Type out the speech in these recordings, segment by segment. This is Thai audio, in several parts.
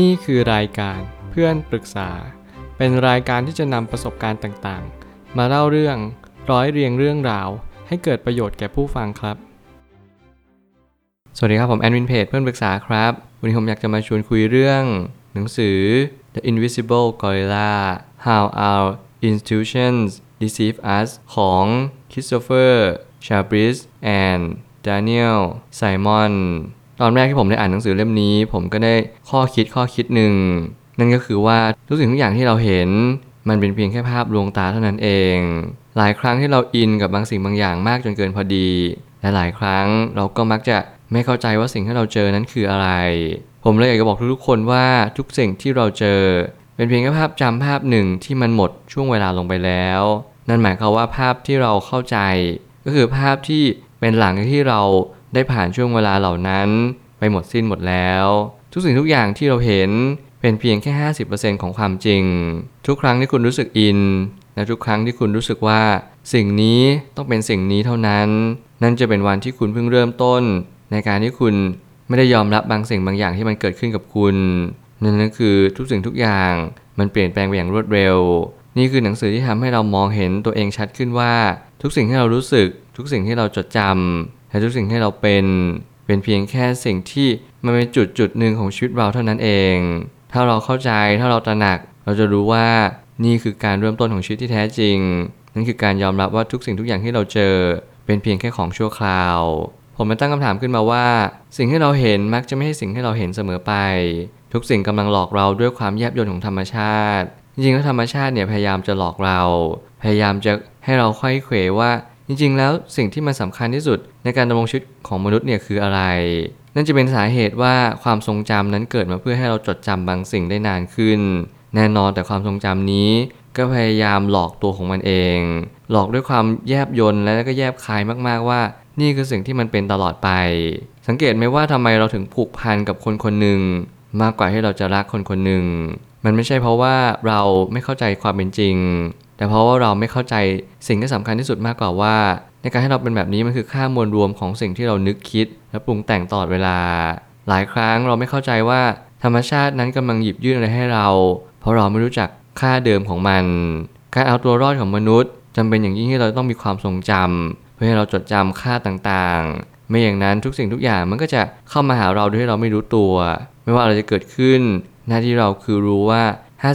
นี่คือรายการเพื่อนปรึกษา เป็นรายการที่จะนำประสบการณ์ต่างๆ มาเล่าเรื่องร้อยเรียงเรื่องราว ให้เกิดประโยชน์แก่ผู้ฟังครับ สวัสดีครับผมแอดมินเพจเพื่อนปรึกษาครับ วันนี้ผมอยากจะมาชวนคุยเรื่อง หนังสือ The Invisible Gorilla How Our Institutions Deceive Us ของ Christopher Chabris and Daniel Simon ตอนแรกที่ผมได้อ่านหนังสือเล่มนี้ ผมก็ได้ข้อคิดข้อคิดหนึ่ง นั่นก็คือว่าทุกสิ่งทุกอย่างที่เราเห็น มันเป็นเพียงแค่ภาพลวงตาเท่านั้นเอง หลายครั้งที่เราอินกับบางสิ่งบางอย่างมากจนเกินพอดีและหลายครั้งเราก็มักจะไม่เข้าใจว่าสิ่งที่เราเจอนั้นคืออะไร ผมเลยอยากจะบอกทุกๆคนว่าทุกสิ่งที่เราเจอ เป็นเพียงแค่ภาพจำภาพหนึ่งที่มันหมดช่วงเวลาลงไปแล้ว นั่นหมายความว่าภาพที่เราเข้าใจ ก็คือภาพที่เป็นหลังที่เรา ได้ผ่านช่วงเวลาเหล่านั้น ไปหมดสิ้นหมดแล้ว ทุกสิ่งทุกอย่างที่เราเห็นเป็นเพียงแค่ 50%ของความจริง ทุกครั้งที่คุณรู้สึกอินและทุกครั้งที่คุณรู้สึกว่า สิ่งนี้ต้องเป็นสิ่งนี้เท่านั้น นั่นจะเป็นวันที่คุณเพิ่งเริ่มต้น ในการที่คุณไม่ได้ยอมรับบางสิ่งบางอย่างที่มันเกิดขึ้นกับคุณ นั่นก็คือทุกสิ่งทุกอย่างมันเปลี่ยนแปลงไปอย่างรวดเร็ว นี่คือหนังสือที่ทำให้เรามองเห็นตัวเองชัดขึ้นว่า ทุกสิ่งที่เรารู้สึก ทุกสิ่งที่เราจดจำ และทุกสิ่งที่เราเป็นเป็นเพียงแค่สิ่งที่มันเป็นจุดจุดหนึ่งของชีวิตเราเท่านั้นเอง ถ้าเราเข้าใจถ้าเราตระหนัก เราจะรู้ว่านี่คือการเริ่มต้นของชีวิตที่แท้จริง นั่นคือการยอมรับว่าทุกสิ่งทุกอย่างที่เราเจอ เป็นเพียงแค่ของชั่วคราว ผมมาตั้งคำถามขึ้นมาว่า สิ่งที่เราเห็นมักจะไม่ใช่สิ่งที่เราเห็นเสมอไป ทุกสิ่งกำลังหลอกเราด้วยความแยบยลของธรรมชาติ จริงๆแล้วธรรมชาติเนี่ยพยายามจะหลอกเรา พยายามจะให้เราค่อยเขวว่า จริง ๆ แล้วสิ่งที่มันสำคัญที่สุดในการดำรงชีวิตของมนุษย์เนี่ยคืออะไร นั่นจะเป็นสาเหตุว่าความทรงจำนั้นเกิดมาเพื่อให้เราจดจำบางสิ่งได้นานขึ้น แน่นอนแต่ความทรงจำนี้ก็พยายามหลอกตัวของมันเอง หลอกด้วยความแยบยลและก็แยบคายมากๆว่า นี่คือสิ่งที่มันเป็นตลอดไป สังเกตไหมว่าทำไมเราถึงผูกพันกับคนคนหนึ่งมากกว่าที่เราจะรักคนคนหนึ่ง มันไม่ใช่เพราะว่าเราไม่เข้าใจความเป็นจริง แต่เพราะว่าเราไม่เข้าใจสิ่งที่สำคัญที่สุดมากกว่าว่า ในการให้เราเป็นแบบนี้มันคือค่ามวลรวมของสิ่งที่เรานึกคิด และปรุงแต่งตลอดเวลา หลายครั้งเราไม่เข้าใจว่าธรรมชาตินั้นกำลังหยิบยื่นอะไรให้เรา เพราะเราไม่รู้จักค่าเดิมของมัน การเอาตัวรอดของมนุษย์จำเป็นอย่างยิ่งที่เราต้องมีความทรงจำเพื่อให้เราจดจำค่าต่างๆ ไม่อย่างนั้นทุกสิ่งทุกอย่างมันก็จะเข้ามาหาเราโดยที่เราไม่รู้ตัว ไม่ว่าอะไรจะเกิดขึ้น หน้าที่เราคือรู้ว่า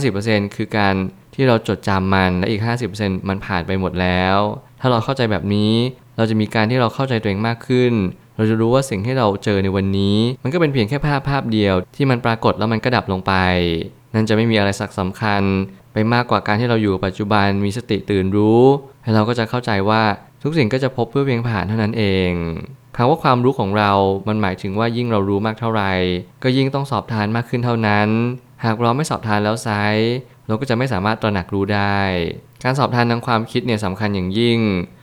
50%คือการ ที่เราจดจำมันและอีก 50%มันผ่านไปหมดแล้ว ถ้าเราเข้าใจแบบนี้ เราจะมีการที่เราเข้าใจตัวเองมากขึ้น เราจะรู้ว่าสิ่งที่เราเจอในวันนี้ มันก็เป็นเพียงแค่ภาพภาพเดียว ที่มันปรากฏแล้วมันก็ดับลงไป นั่นจะไม่มีอะไรสักสำคัญ ไปมากกว่าการที่เราอยู่ปัจจุบันมีสติตื่นรู้แล้วเราก็จะเข้าใจว่าทุกสิ่งก็จะพบเพื่อเพียงผ่านเท่านั้นเองคำว่าความรู้ของเรา มันหมายถึงว่ายิ่งเรารู้มากเท่าไหร่ ก็ยิ่งต้องสอบทานมากขึ้นเท่านั้น หากเราไม่สอบทานแล้วไซ เราก็จะไม่สามารถตระหนักรู้ได้ การสอบทานทางความคิดเนี่ยสำคัญอย่างยิ่ง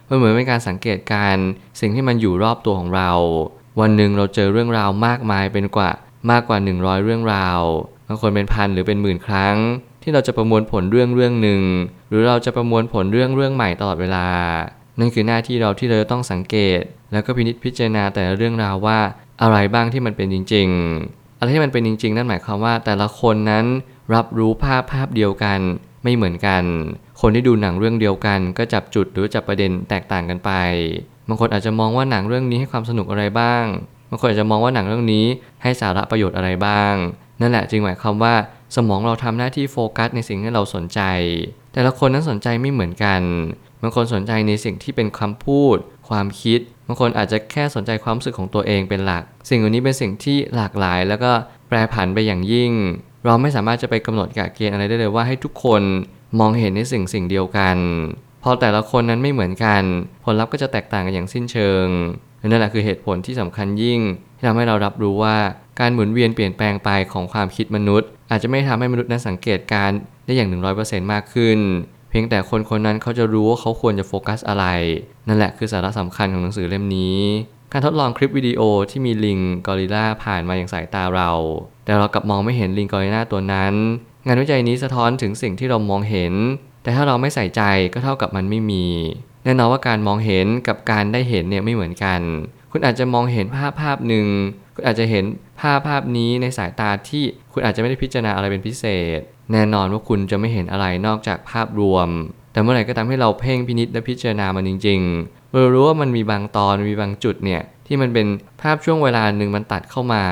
มันเหมือนเป็นการสังเกตการสิ่งที่มันอยู่รอบตัวของเรา วันหนึ่งเราเจอเรื่องราวมากมายเป็นกว่ามากกว่า 100 เรื่องราวบางคนเป็นพันหรือเป็นหมื่นครั้ง ที่เราจะประมวลผลเรื่องเรื่องหนึ่ง หรือเราจะประมวลผลเรื่องเรื่องใหม่ตลอดเวลา นั่นคือหน้าที่เราที่เราต้องสังเกต แล้วก็พินิจพิจารณาแต่ละเรื่องราวว่าอะไรบ้างที่มันเป็นจริง ๆ อะไรที่มันเป็นจริง ๆ นั่นหมายความว่า แต่ละคนนั้นรับรู้ภาพภาพเดียวกันไม่เหมือนกัน คนที่ดูหนังเรื่องเดียวกัน ก็จับจุดหรือจับประเด็นแตกต่างกันไป บางคนอาจจะมองว่าหนังเรื่องนี้ให้ความสนุกอะไรบ้าง บางคนอาจจะมองว่าหนังเรื่องนี้ให้สาระประโยชน์อะไรบ้าง นั่นแหละจึงหมายความว่าสมองเราทำหน้าที่โฟกัสในสิ่งที่เราสนใจ แต่ละคนนั้นสนใจไม่เหมือนกัน บางคนสนใจในสิ่งที่เป็นคำพูด ความคิด บางคนอาจจะแค่สนใจความรู้สึกของตัวเองเป็นหลัก สิ่งเหล่านี้เป็นสิ่งที่หลากหลาย แล้วก็แปรผันไปอย่างยิ่ง เราไม่สามารถจะไปกำหนดกะเกณฑ์อะไรได้เลยว่าให้ทุกคนมองเห็นในสิ่งสิ่งเดียวกัน พอแต่ละคนนั้นไม่เหมือนกัน ผลลัพธ์ก็จะแตกต่างกันอย่างสิ้นเชิง นั่นแหละคือเหตุผลที่สำคัญยิ่งที่ทำให้เรารับรู้ว่าการหมุนเวียนเปลี่ยนแปลงไปของความคิดมนุษย์ อาจจะไม่ทำให้มนุษย์นั้นสังเกตการได้อย่าง 100%มากขึ้น พียงแต่คนคนนั้นเขาจะรู้ว่าเขาควรจะโฟกัสอะไร นั่นแหละคือสาระสำคัญของหนังสือเล่มนี้ การทดลองคลิปวิดีโอที่มีลิงกอริลลาผ่านมาอย่างสายตาเรา แต่เรากลับมองไม่เห็นลิงกอริลลาตัวนั้น งานวิจัยนี้สะท้อนถึงสิ่งที่เรามองเห็น แต่ถ้าเราไม่ใส่ใจก็เท่ากับมันไม่มี แน่นอนว่าการมองเห็นกับการได้เห็นเนี่ยไม่เหมือนกัน คุณอาจจะมองเห็นภาพภาพหนึ่ง คุณอาจจะเห็นภาพภาพนี้ในสายตาที่คุณอาจจะไม่ได้พิจารณาอะไรเป็นพิเศษ แน่นอนว่าคุณจะไม่เห็นอะไรนอกจากภาพรวม แต่เมื่อไหร่ก็ตามให้เราเพ่งพินิจและพิจารณามันจริงๆเรารู้ว่ามันมีบางตอนมีบางจุดเนี่ยที่มันเป็นภาพช่วงเวลาหนึ่งมันตัดเข้ามา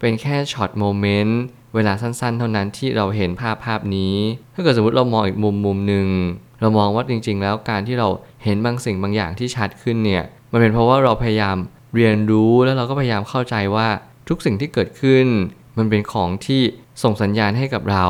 เป็นแค่ short momentเวลาสั้นๆ เท่านั้นที่เราเห็นภาพภาพนี้ ถ้าเกิดสมมติเรามองอีกมุมมุมหนึ่งเรามองว่าจริง ๆ แล้วการที่เราเห็นบางสิ่งบางอย่างที่ชัดขึ้นเนี่ยมันเป็นเพราะว่าเราพยายามเรียนรู้แล้วเราก็พยายามเข้าใจว่าทุกสิ่งที่เกิดขึ้น มันเป็นของที่ส่งสัญญาณให้กับเรา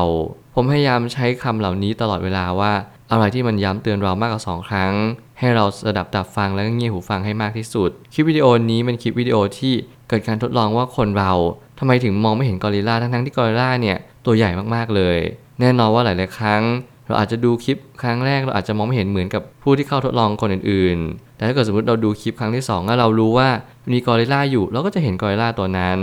ผมพยายามใช้คำเหล่านี้ตลอดเวลาว่า อะไรที่มันย้ำเตือนเรามากกว่าสองครั้ง ให้เราสดับตับฟังแล้วก็เงี่ยหูฟังให้มากที่สุด คลิปวิดีโอนี้เป็นคลิปวิดีโอที่เกิดการทดลองว่าคนเราทำไมถึงมองไม่เห็นกอริลลาทั้งๆที่กอริลลาเนี่ยตัวใหญ่มากๆเลย แน่นอนว่าหลายๆครั้ง เราอาจจะดูคลิปครั้งแรกเราอาจจะมองไม่เห็นเหมือนกับผู้ที่เข้าทดลองคนอื่นๆ แต่ถ้าเกิดสมมติเราดูคลิปครั้งที่ 2 แล้วเรารู้ว่ามีกอริลลาอยู่เราก็จะเห็นกอริลลาตัวนั้น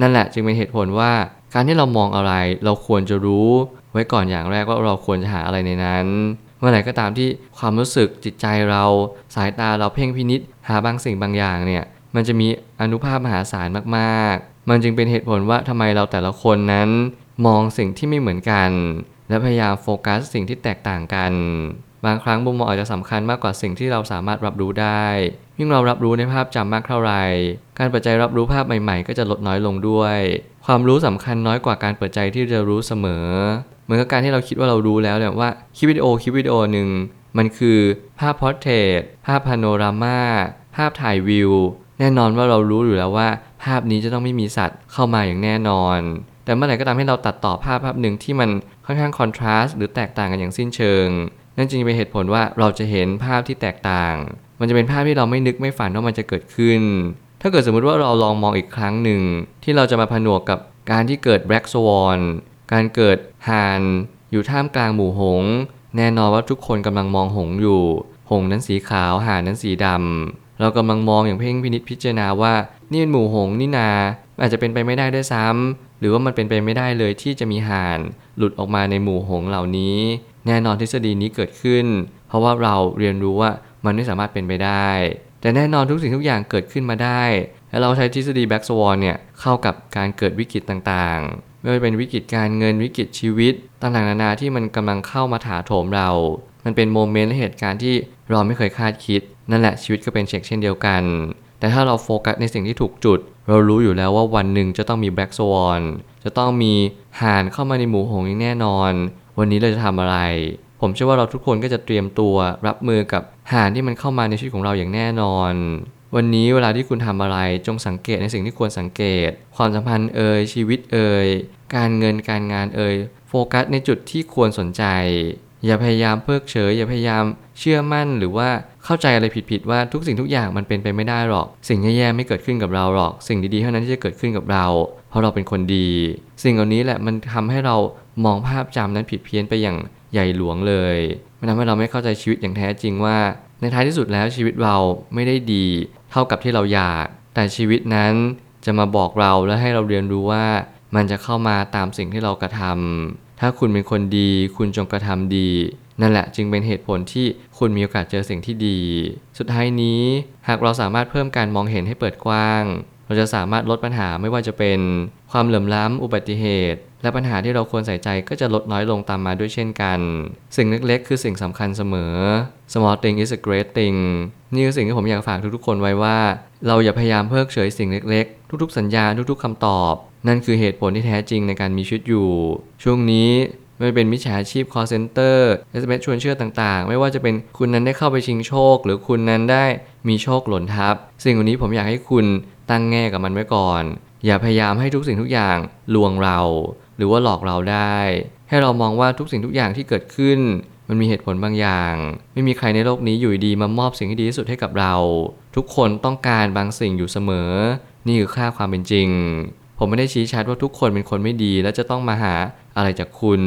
นั่นแหละจึงเป็นเหตุผลว่าการที่เรามองอะไรเราควรจะรู้ ว้ก่อนอย่างแรกว่าเราควรจะหาอะไรในนั้น เมื่อไหร่ก็ตามที่ความรู้สึกจิตใจเราสายตาเราเพ่งพินิษหาบางสิ่งบางอย่างเนี่ยมันจะมีอนุภาพมหาศาลมากๆ มันจึงเป็นเหตุผลว่าทำไมเราแต่ละคนนั้นมองสิ่งที่ไม่เหมือนกัน และพยายามโฟกัสสิ่งที่แตกต่างกัน บางครั้งมุมมองอาจจะสำคัญมากกว่าสิ่งที่เราสามารถรับรู้ได้ ยิ่งเรารับรู้ในภาพจำมากเท่าไหร่ การเปิดใจรับรู้ภาพใหม่ๆ ก็จะลดน้อยลงด้วย ความรู้สำคัญน้อยกว่าการเปิดใจที่จะรู้เสมอ เหมือนกับการที่เราคิดว่าเรารู้แล้วเนี่ยว่าคลิปวิดีโอคลิปวิดีโอหนึ่งมันคือภาพ portrait ภาพพาโนรามาภาพถ่ายวิว แน่นอนว่าเรารู้อยู่แล้วว่า ภาพนี้จะต้องไม่มีสัตว์เข้ามาอย่างแน่นอน แต่เมื่อไหร่ก็ตามให้เราตัดต่อภาพภาพหนึ่งที่มันค่อนข้าง contrast หรือแตกต่างกันอย่างสิ้นเชิง นั่นจึงเป็นเหตุผลว่าเราจะเห็นภาพที่แตกต่าง มันจะเป็นภาพที่เราไม่นึกไม่ฝันว่ามันจะเกิดขึ้น ถ้าเกิดสมมุติว่าเราลองมองอีกครั้งหนึ่ง ที่เราจะมาผนวกกับการที่เกิดแบล็กสวอนการเกิดห่านอยู่ท่ามกลางหมู่หง์แน่นอนว่าทุกคนกำลังมองหงอยู่ หงนั้นสีขาวห่านนั้นสีดำเรากำลังมองอย่างเพ่งพินิจพิจารณาว่านี่เป็นหมู่หงนี่นา อาจจะเป็นไปไม่ได้ด้วยซ้ำหรือว่ามันเป็นไปไม่ได้เลยที่จะมีห่านหลุดออกมาในหมู่หงเหล่านี้ แน่นอนทฤษฎีนี้เกิดขึ้น เพราะว่าเราเรียนรู้ว่ามันไม่สามารถเป็นไปได้ แต่แน่นอนทุกสิ่งทุกอย่างเกิดขึ้นมาได้ และเราใช้ทฤษฎี Black Swan เนี่ยเข้ากับการเกิดวิกฤตต่างๆ ไม่ว่าจะเป็นวิกฤตการเงินวิกฤตชีวิตต่างๆนานาที่มันกำลังเข้ามาถาโถมเรา มันเป็น moment และเหตุการณ์ที่เราไม่เคยคาดคิด นั่นแหละชีวิตก็เป็นเช็คเช่นเดียวกัน แต่ถ้าเราโฟกัสในสิ่งที่ถูกจุด เรารู้อยู่แล้วว่าวันหนึ่งจะต้องมี Black Swan จะต้องมีห่านเข้ามาในหมู่หงส์อย่างแน่นอน วันนี้เราจะทำอะไร ผมเชื่อว่าเราทุกคนก็จะเตรียมตัวรับมือกับห่านที่มันเข้ามาในชีวิตของเราอย่างแน่นอน วันนี้เวลาที่คุณทำอะไรจงสังเกตในสิ่งที่ควรสังเกต ความสัมพันธ์เอ่ยชีวิตเอ่ยการเงินการงานเอ่ยโฟกัสในจุดที่ควรสนใจ อย่าพยายามเพิกเฉย อย่าพยายามเชื่อมั่นหรือว่า เข้าใจอะไรผิดๆว่าทุกสิ่งทุกอย่างมันเป็นไปไม่ได้หรอก สิ่งแย่ๆไม่เกิดขึ้นกับเราหรอก สิ่งดีๆเท่านั้นที่จะเกิดขึ้นกับเรา เพราะเราเป็นคนดี สิ่งเหล่านี้แหละมันทำให้เรามองภาพจำนั้นผิดเพี้ยนไปอย่างใหญ่หลวงเลยมันทำให้เราไม่เข้าใจชีวิตอย่างแท้จริงว่า ในท้ายที่สุดแล้วชีวิตเราไม่ได้ดี เท่ากับที่เราอยาก แต่ชีวิตนั้นจะมาบอกเราและให้เราเรียนรู้ว่า มันจะเข้ามาตามสิ่งที่เรากระทำถ้าคุณเป็นคนดี คุณจงกระทำดี นั่นแหละจึงเป็นเหตุผลที่คุณมีโอกาสเจอสิ่งที่ดี สุดท้ายนี้ หากเราสามารถเพิ่มการมองเห็นให้เปิดกว้าง เราจะสามารถลดปัญหาไม่ว่าจะเป็นความเหลื่อมล้ำอุบัติเหตุ และปัญหาที่เราควรใส่ใจก็จะลดน้อยลงตามมาด้วยเช่นกัน สิ่งเล็กๆ คือสิ่งสำคัญเสมอ small thing is a great thing นี่คือสิ่งที่ผมอยากฝากทุกๆคนไว้ว่า เราอย่าพยายามเพิกเฉยสิ่งเล็กๆ ทุกๆ สัญญาทุกๆคำตอบ นั่นคือเหตุผลที่แท้จริงในการมีชีวิตอยู่ ช่วงนี้ ไม่ว่าเป็นมิจฉาชีพ call center SMS ชวนเชื่อต่างๆ ไม่ว่าจะเป็นคุณนั้นได้เข้าไปชิงโชค หรือคุณนั้นได้มีโชคหล่นทับ สิ่งเหล่านี้ผมอยากให้คุณตั้งแง่กับมันไว้ก่อน อย่าพยายามให้ทุกสิ่งทุกอย่างลวงเรา หรือว่าหลอกเราได้ ให้เรามองว่าทุกสิ่งทุกอย่างที่เกิดขึ้น มันมีเหตุผลบางอย่าง ไม่มีใครในโลกนี้อยู่ดีมามอบสิ่งที่ดีที่สุดให้กับเรา ทุกคนต้องการบางสิ่งอยู่เสมอ นี่คือค่าความเป็นจริงผมไม่ได้ชี้ชัดว่าทุกคนเป็นคนไม่ดี และจะต้องมาหา อะไรจากคุณ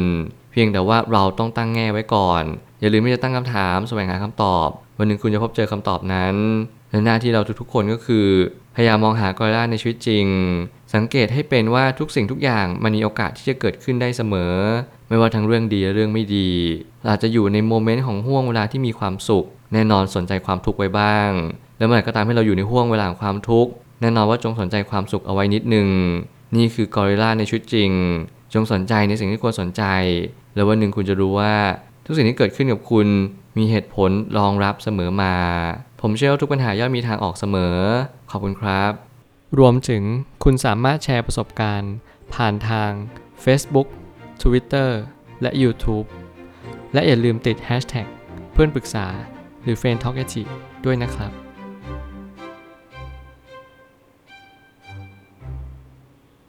เพียงแต่ว่าเราต้องตั้งแง่ไว้ก่อน อย่าลืมที่จะตั้งคำถามแสวงหาคำตอบ วันหนึ่งคุณจะพบเจอคำตอบนั้นและหน้าที่เราทุกๆคนก็คือ พยายามมองหากอริลลาในชีวิตจริง สังเกตให้เป็นว่าทุกสิ่งทุกอย่างมันมีโอกาสที่จะเกิดขึ้นได้เสมอ ไม่ว่าทั้งเรื่องดีและเรื่องไม่ดีเราอาจจะอยู่ในโมเมนต์ของห่วงเวลาที่มีความสุข แน่นอนสนใจความทุกข์ไว้บ้าง แล้วเมื่อไหร่ก็ตามให้เราอยู่ในห่วงเวลาของความทุกข์แน่นอนว่าจงสนใจความสุขเอาไว้นิดนึงนี่คือกอริลลาในชุดจริง จงสนใจในสิ่งที่ควรสนใจ แล้ววันหนึ่งคุณจะรู้ว่าทุกสิ่งที่เกิดขึ้นกับคุณมีเหตุผลรองรับเสมอมา ผมเชื่อว่าทุกปัญหาย่อมมีทางออกเสมอ ขอบคุณครับ รวมถึงคุณสามารถแชร์ประสบการณ์ ผ่านทาง Facebook Twitter และ YouTube และอย่าลืมติด Hashtag เพื่อนปรึกษาหรือ f r ร e n d t a l k ด้วยนะครับ